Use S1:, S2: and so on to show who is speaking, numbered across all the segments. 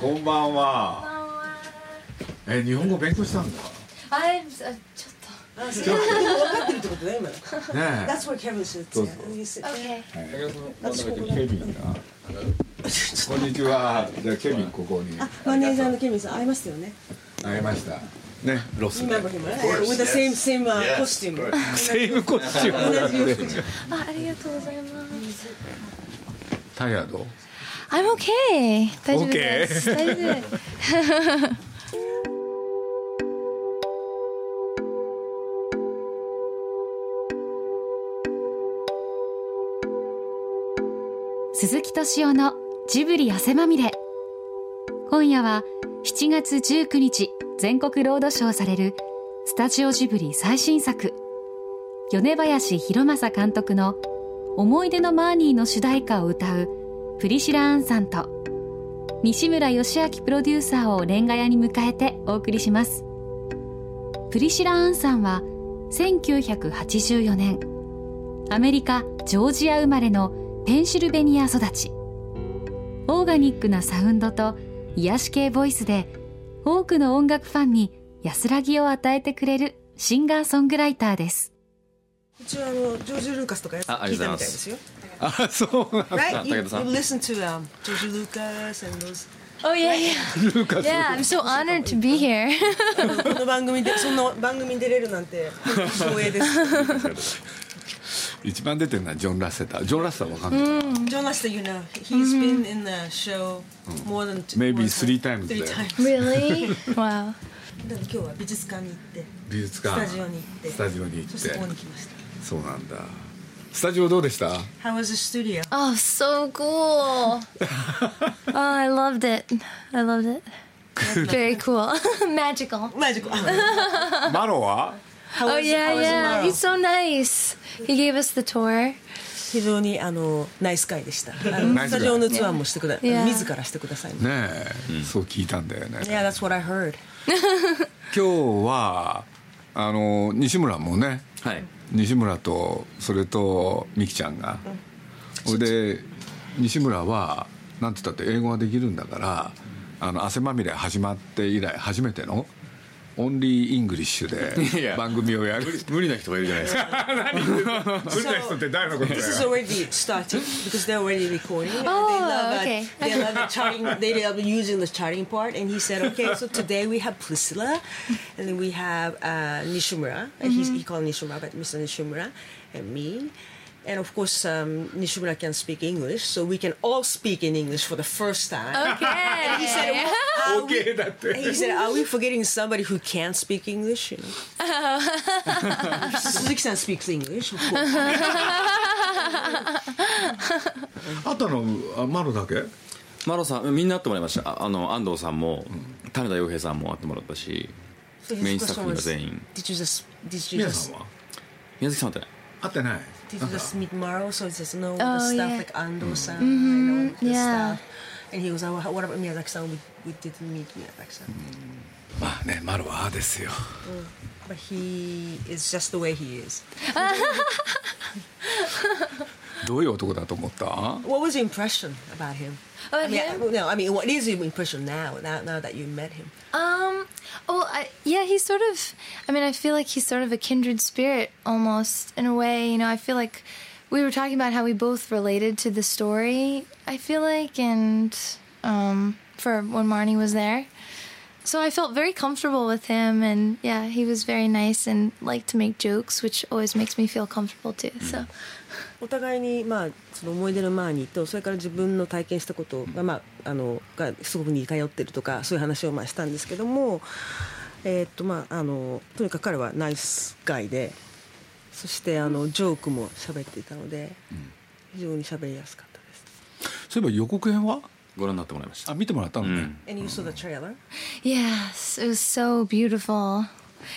S1: こんばんは。え、日本語勉強したんだ？
S2: あれちょっ
S3: あそうでも分かってるってことだよ今の。
S1: ね
S3: That's what Kevin
S1: う
S3: say.
S1: そう
S3: You sit
S2: と
S3: there.
S2: OK
S1: ケビンが。こんにちは。じゃあケビンここに
S3: マネージャーのケビンさん会いましたよね。
S1: 会いました。ね、ロスで。
S3: Remember him, right? With the same same uh, costume.
S1: セームコスチュームだって。
S2: あありがとうございます
S1: タイヤド。
S2: I'm okay. 大丈夫です。大丈夫。
S4: 鈴木敏夫のジブリ汗まみれ。今夜は7月19日全国ロードショーされるスタジオジブリ最新作米林博正監督の「思い出のマーニー」の主題歌を歌うプリシラアンさんと西村義明プロデューサーをレンガ屋に迎えてお送りします。プリシラアンさんは1984年アメリカ・ジョージア生まれのペンシルベニア育ち。オーガニックなサウンドと癒し系ボイスで多くの音楽ファンに安らぎを与えてくれるシンガーソングライターです。
S3: 一応あのジョージ・ルーカスとかやつ聞いた
S5: あありがとうございま
S3: みたいですよ。
S1: あ、そうなんだ。
S3: Right? You, you listen to um, George Lucas and those.
S2: Oh yeah yeah
S1: ルーカス。
S2: Yeah I'm so honored to be here
S3: この番組でそんな番組に出れるなんて光栄です。
S1: 一番出てるのはジョン・ラッセター。ジョン・ラッセターわかんない。
S3: John Lester, you know, he's been in the show more than two,
S1: Maybe three times
S3: Three times.
S2: Really Wow
S3: 今日は美術館に行って、
S1: 美術館。
S3: スタジオに行って、
S1: スタジオに行っ
S3: てここ
S1: て。
S3: に来ました。
S1: そうなんだ。スタジオどうでした
S3: ？How was the studio?
S2: Oh so cool Oh I loved it I loved it Very cool Magical
S3: マジか。
S1: マロは
S3: ？How
S2: Oh
S3: was-
S2: yeah yeah? He's so nice He gave us the tour
S3: 非常にあのナイス会でした。
S1: ス
S3: タジオのツアーもしてくだ、
S2: Yeah.
S3: 自らしてください。
S1: ねえ、そう聞いたんだよね。
S3: Yeah, that's what I heard.
S1: 今日はあの西村もね。
S5: はい。
S1: 西村とそれと美樹ちゃんが、それで西村はなんて言ったって英語ができるんだからあの汗まみれ始まって以来初めてのオンリーイングリッシュ
S5: いや
S1: で番組をやる
S5: 無理な人がいるじゃないですか
S1: 無理な人って誰のこと
S3: This is
S1: だよ
S3: already started because they're already recording. and
S2: Oh,
S3: they love uh,
S2: okay.
S3: they love the charting. They love using the charting part. And he said, okay, so today we have Priscilla, and then we have uh, Nishimura. And he's, he called Nishimura, but Mr. Nishimura, and me. And of course, um, Nishimura can speak English, so we can all speak in English for the first time.
S2: Okay
S3: He said, are we-
S1: OK だって
S3: He said, "Are we forgetting somebody who can't speak English?" You know? Suzuki-san speaks English. Of course.
S1: あとのあマロだけ
S5: マロさんみんな会ってもらいましたああの安藤さんも種田洋平さんも会ってもらったし
S3: So his
S5: メインスタッ
S3: question
S5: フの
S3: was,
S5: 全員
S3: Did you just did you
S1: 宮
S3: just
S1: さんは
S5: 宮崎さんは会ってない
S1: 会ってない
S3: did you just meet Maro? So he says no,
S2: Oh,
S3: the stuff
S2: yeah.
S3: like Ando-san, you know, the
S2: yeah.
S3: stuff. And he was like, "What about Miyazaki-san? We, we didn't meet Miyazaki-san,
S1: まあねマロはああですよ
S3: but he is just the way he is."
S1: どういう男だと思った
S3: What was your impression about him? I
S2: About
S3: mean,
S2: him?
S3: no, I mean, what is your impression now? Now, now that you met him,
S2: Um. Oh, I, yeah. He's sort of. I mean, I feel like he's sort of a kindred spirit, almost in a way. You know, I feel like we were talking about how we both related to the story. I feel like, and um, for when Marnie was there, so I felt very comfortable with him, and yeah, he was very nice and liked to make jokes, which always makes me feel comfortable too. So.
S3: お互いにまあその思い出のマーニーとそれから自分の体験したことがまああのがすごく似通ってるとかそういう話をまあしたんですけども、えーっとまああのとにかく彼はナイスガイで、 そしてあのジョークも喋っていたので、非常に喋りやすかったです。
S1: そういえば予告編は
S5: ご覧になってもらいました
S1: あ見てもらったのね、
S5: うん
S3: And you saw the trailer?
S2: Yes, it was so beautiful.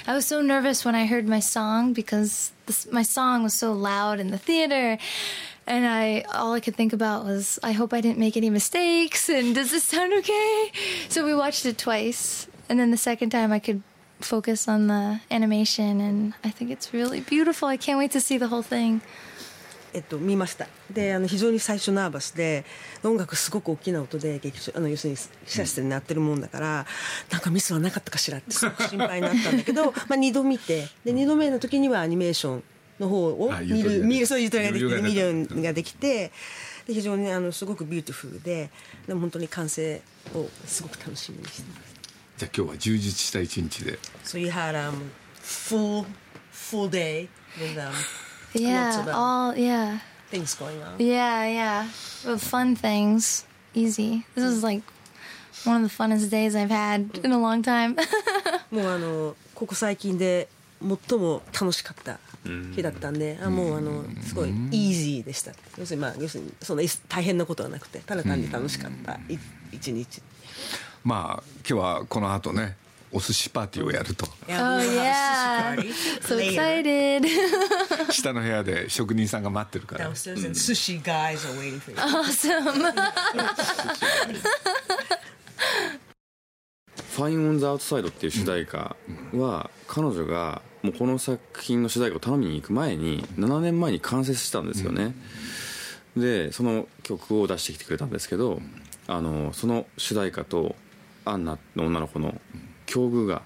S2: I was so nervous when I heard my song because this, my song was so loud in the theater. And I all I could think about was I hope I didn't make any mistakes and does this sound okay? So we watched it twice. And then the second time I could focus on the animation and I think it's really beautiful. I can't wait to see the whole thing.
S3: えっと、見ましたであの非常に最初ナーバスで音楽すごく大きな音で劇場あの要するに試写室で鳴ってるもんだからなんかミスはなかったかしらって すごく心配になったんだけどまあ2度見てで2度目の時にはアニメーションの方を
S1: あ
S3: 見る見るそういうゆとりができて見るのができてで非常にあのすごくビューティフルででも本当に完成をすごく楽しみにしてます。
S1: じゃあ今日は充実した一日で
S3: So you had um full full day with um lots
S2: Yeah,
S3: of, um,
S2: all yeah,
S3: things going on.
S2: yeah, yeah. But fun things, easy. This is like one of the funnest days I've had in a long time.
S3: もうあのここ最近で最も楽しかった日だったんで、あもうあのすごいイージーでした。要するにまあ要するにそんな大変なことはなくて、ただ単に楽しかったい一日。
S1: まあ今日はこの後ねお寿司パーティーをやると
S2: oh yeah, so excited.
S1: 下の部屋で職人さんが待ってるから
S3: Downstairs and sushi guys are waiting for you.
S2: awesome.
S5: 「 Fine on the Outside」っていう主題歌は彼女がもうこの作品の主題歌を頼みに行く前に7年前に完成したんですよね、でその曲を出してきてくれたんですけどあのその主題歌とアンナの女の子の境遇が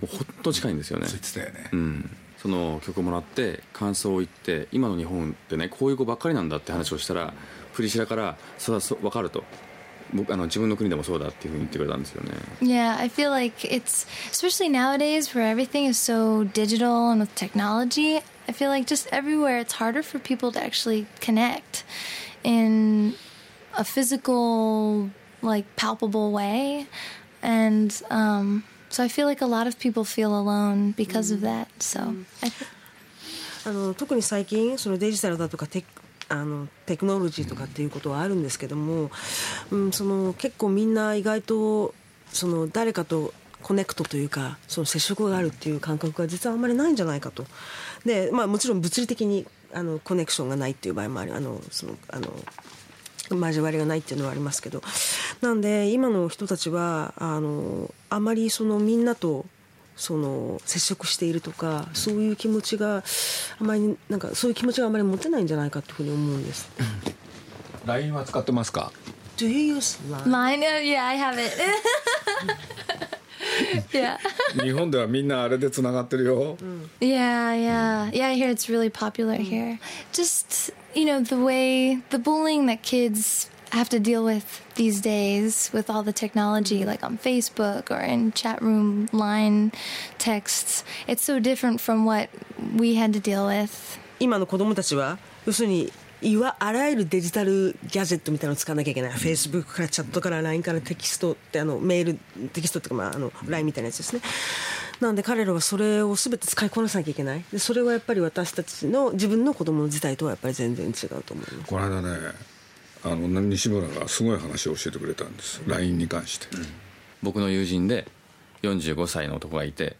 S5: もうほんと近いんですよね。
S1: そう言ってたよね、
S5: うん、その曲をもらって感想を言って今の日本ってねこういう子ばっかりなんだって話をしたらプリシラからそれはそ分かると 僕あの自分の国でもそうだっていうふうに言ってくれたんですよね
S2: Yeah, I feel like it's especially nowadays where everything is so digital and with technology. I feel like just everywhere it's harder for people to actually connect in a physical, like palpable way, and um, so I feel like a lot of people feel alone because of that. So I th-
S3: あの特に最近そのデジタルだとかテ あのテクノロジーとかっていうことはあるんですけども、うん、その結構みんな意外とその誰かとコネクトというかその接触があるっていう感覚が実はあんまりないんじゃないかと。で、まあ、もちろん物理的にあのコネクションがないっていう場合もある。あのそのあの交わりがないっていうのはありますけど。なんで今の人たちはあのあまりそのみんなとその接触しているとかそういう気持ちがあまりなんかそういう気持ちがあまり持てないんじゃないかというふうに思うんです。
S1: LINE は使ってますか
S3: Do you use Line?
S2: mine, uh, yeah, I have it. yeah.
S1: 日本ではみんなあれでつながってるよ、
S2: Yeah, yeah. Yeah, I hear it's really popular here. Just, you know, the way, the bullying that kids have to deal with these days with all the technology, like on Facebook or in chat room line texts, it's so different from what we had to deal with.
S3: 今の子供たちは要するにいわあらゆるデジタルギャジェットみたいなのを使わなきゃいけない、Facebook からチャットから LINE からテキストってあのメールテキストっていうか、まあ、あの LINE みたいなやつですね。なんで彼らはそれを全て使いこなさなきゃいけない。でそれはやっぱり私たちの自分の子供の時代とはやっぱり全然違うと思います。
S1: この間ねあの西村がすごい話を教えてくれたんです。LINE に関して、
S5: 僕の友人で45歳の男がいて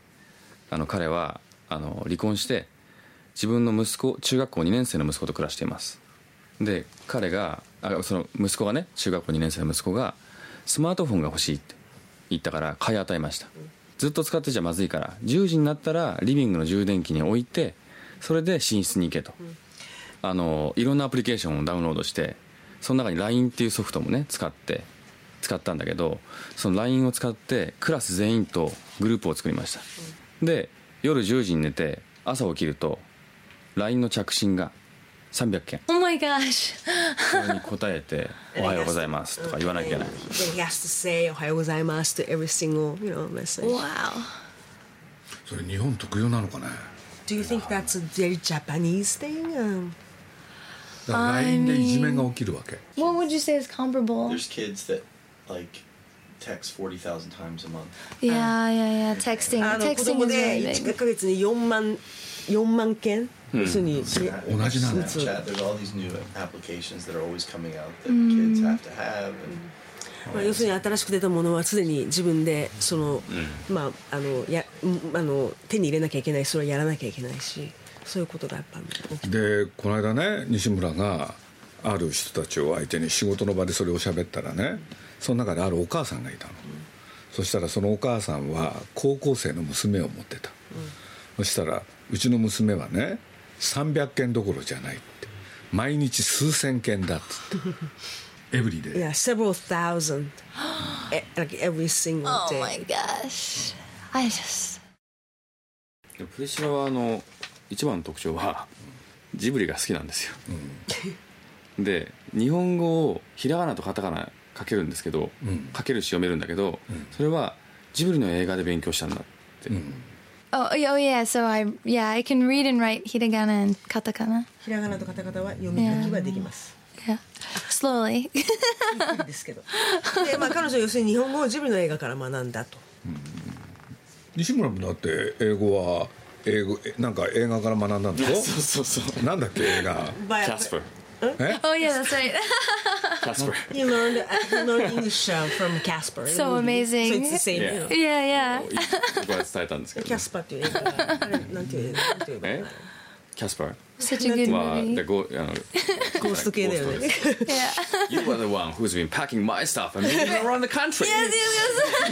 S5: あの彼はあの離婚して自分の息子中学校2年生の息子と暮らしています。で彼があその息子がね中学校2年生の息子がスマートフォンが欲しいって言ったから買い与えました。ずっと使ってちゃまずいから10時になったらリビングの充電器に置いてそれで寝室に行けと、あのいろんなアプリケーションをダウンロードしてその中に LINE っていうソフトもね使って使ったんだけどその LINE を使ってクラス全員とグループを作りました、で夜10時に寝て朝起きると LINE の着信が300件
S2: Oh my gosh.
S5: それに答えて「おはようございます」とか言わなきゃいけない
S3: he has to say おはようございます to every single you know message
S2: Wow.
S1: それ日本特有なのかね
S3: ？Do you think that's a very Japanese thing? Um,
S1: だから LINE でいじめが起きるわけ
S2: What would you say is comparable?
S6: There's kids that like text 40,000 times a month.
S2: Yeah, yeah, yeah. Texting.
S3: あの子
S2: Texting
S3: 供
S2: is
S3: で
S2: really
S3: 1
S2: big.
S3: ヶ月に4万4万件、要するに、それ
S1: 同じなんだよ
S6: Snapchat, there's all these new applications that are always coming out that kids have to have. And
S3: まあ、要するに新しく出たものは常に自分でその、まあ、あのやんあの手に入れなきゃいけないそれをやらなきゃいけないしそういうことがやっぱ起きて
S1: でこの間ね西村がある人たちを相手に仕事の場でそれを喋ったらねその中であるお母さんがいたの、そしたらそのお母さんは高校生の娘を持ってた、そしたらうちの娘はね300件どころじゃないって毎日数千件だっつって エブリデイ
S3: Yeah, several thousand. e- like every single
S2: Oh
S3: day.
S2: my gosh. I just.
S5: シラはあの一番の特徴はジブリが好きなんですよ、で日本語をひらがなとカタカナ書けるんですけど、書けるし読めるんだけど、それはジブリの映画で勉強したんだって、
S2: Oh, oh yeah. So I yeah I can read and write hiragana and katakana.
S3: ひらがなとカタカタは読み書きはできます。
S2: Yeah, slowly.
S3: ですけど。で、まあ彼女は要するに日本語をジブリの映画から学んだと。
S1: 西村もだって英語は英語えなんか映画から学んだんでし
S5: そうそうそう
S1: ょなんだっけ映画
S5: キャスパー
S2: oh yeah, that's right.
S5: キャスパー
S3: He learned, he learned English uh, from Casper.
S2: So amazing.
S3: So it's the same.
S5: Yeah.
S3: you know.
S2: yeah, yeah.
S5: 僕は伝えたんですけど、
S3: キャスパーっていう映画なんていうなんていう
S5: えキャスパー
S2: Such a good
S5: は
S2: movie.
S5: でゴあの
S3: ゴースト系だよね。
S2: Yeah.
S5: You are the one who's been packing my stuff and moving around the country
S2: yes, yes,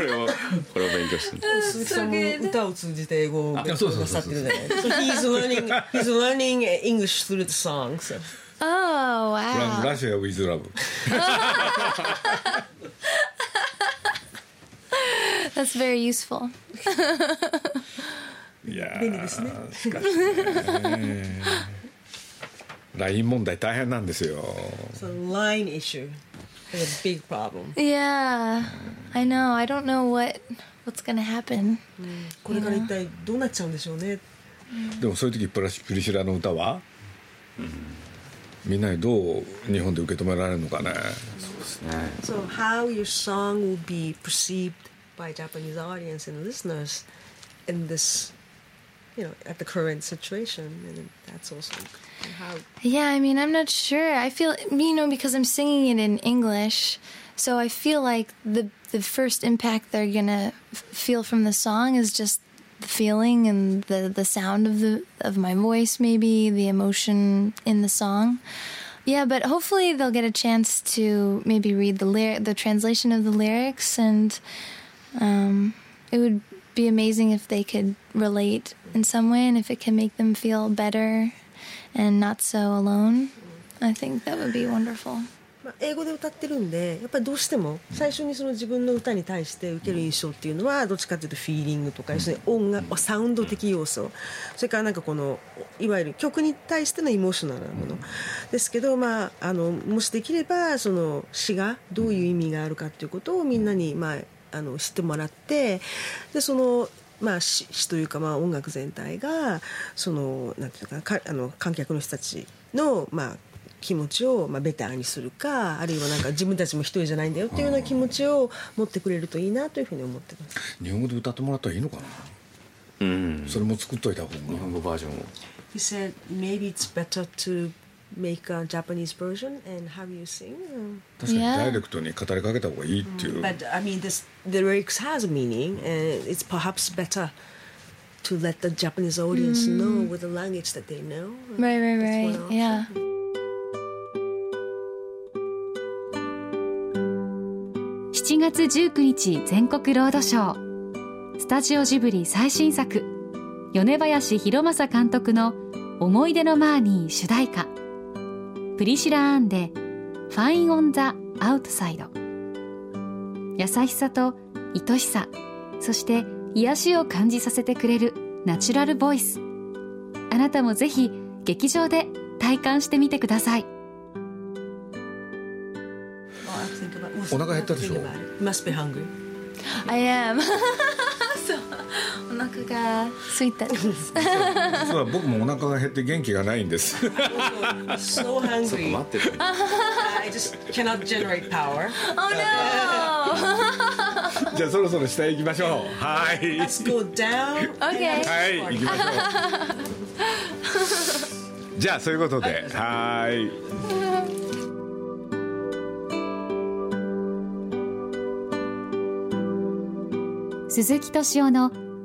S5: これをこれを勉強してる
S3: 鈴木さんも歌を通じて英語を勉強なさってるじゃない。So he's learning he's learning English through the songs.
S2: Oh wow.
S1: ラシア・ウィズ・ラブ
S2: That's very useful.
S1: いや
S3: 便利ですね
S1: ーしかしね LINE 問題大変なんですよ
S3: So line issue is a big problem.
S2: Yeah, I know. I don't know what what's gonna happen.
S3: これから一体どうなっちゃうんでしょうね。
S1: でもそういう時プラシプリシラの歌は、みんなにどう日本で受け止められるのかね
S5: ですね
S3: So how your song will be perceived by Japanese audience and listeners in this, you know, at the current situation, and that's also how.
S2: Yeah, I mean, I'm not sure. I feel, you know, because I'm singing it in English, so I feel like the the first impact they're gonna feel from the song is just the feeling and the the sound of the of my voice, maybe the emotion in the song. Yeah, but hopefully they'll get a chance to maybe read the lyric, the translation of the lyrics, and um, it would be amazing if they could relate in some way, and if it can make them feel better and not so alone. I think that would be wonderful.
S3: まあ、英語で歌ってるんでやっぱりどうしても最初にその自分の歌に対して受ける印象っていうのはどっちかというとフィーリングとか要するに音楽サウンド的要素。それからなんかこのいわゆる曲に対してのイモーショナルなもの。ですけど、まあ、あのもしできればその詩がどういう意味があるかっていうことをみんなに、まあ、あの知ってもらってでそのまあ、詩詩というか、まあ、音楽全体がそのなんていうかかあの観客の人たちの、まあ、気持ちを、まあ、ベターにするかあるいはなんか自分たちも一人じゃないんだよっていうような気持ちを持ってくれるといいなというふうに思ってます。
S1: 日本語で歌ってもらったらいいのかな？
S5: うん。
S1: それも作っといた方が。
S5: 日本語バージョンを。
S3: He said maybe it's better to make a Japanese version and have you sing.
S1: 確かに
S2: Yeah.
S1: ダイレクトに語りかけた方がいいっていう、
S3: But I mean, this the lyrics has a meaning, and it's perhaps better to let the Japanese audience know with the language that they know.
S2: Right, right, right. Yeah.
S4: 7月19日全国ロードショースタジオジブリ最新作米林弘正監督の「思い出のマーニー」主題歌プリシラ・アーンで「 Fine on the Outside」優しさと愛しさそして癒しを感じさせてくれるナチュラルボイス。あなたもぜひ劇場で体感してみてください。
S3: Oh, I think about-
S1: お腹減ったでしょ
S2: ？I am. お腹が空いたです。
S1: 実は僕もお腹が減って元気がないんです
S3: So
S5: ちょっと
S3: hungry.
S5: 待ってて
S3: I just cannot generate power.
S2: oh no!
S1: じゃあそろそろ下へ行きましょうはい
S3: Let's go down.
S2: Okay.
S1: はい行きましょう じゃあそういうことではい
S4: 鈴木敏夫の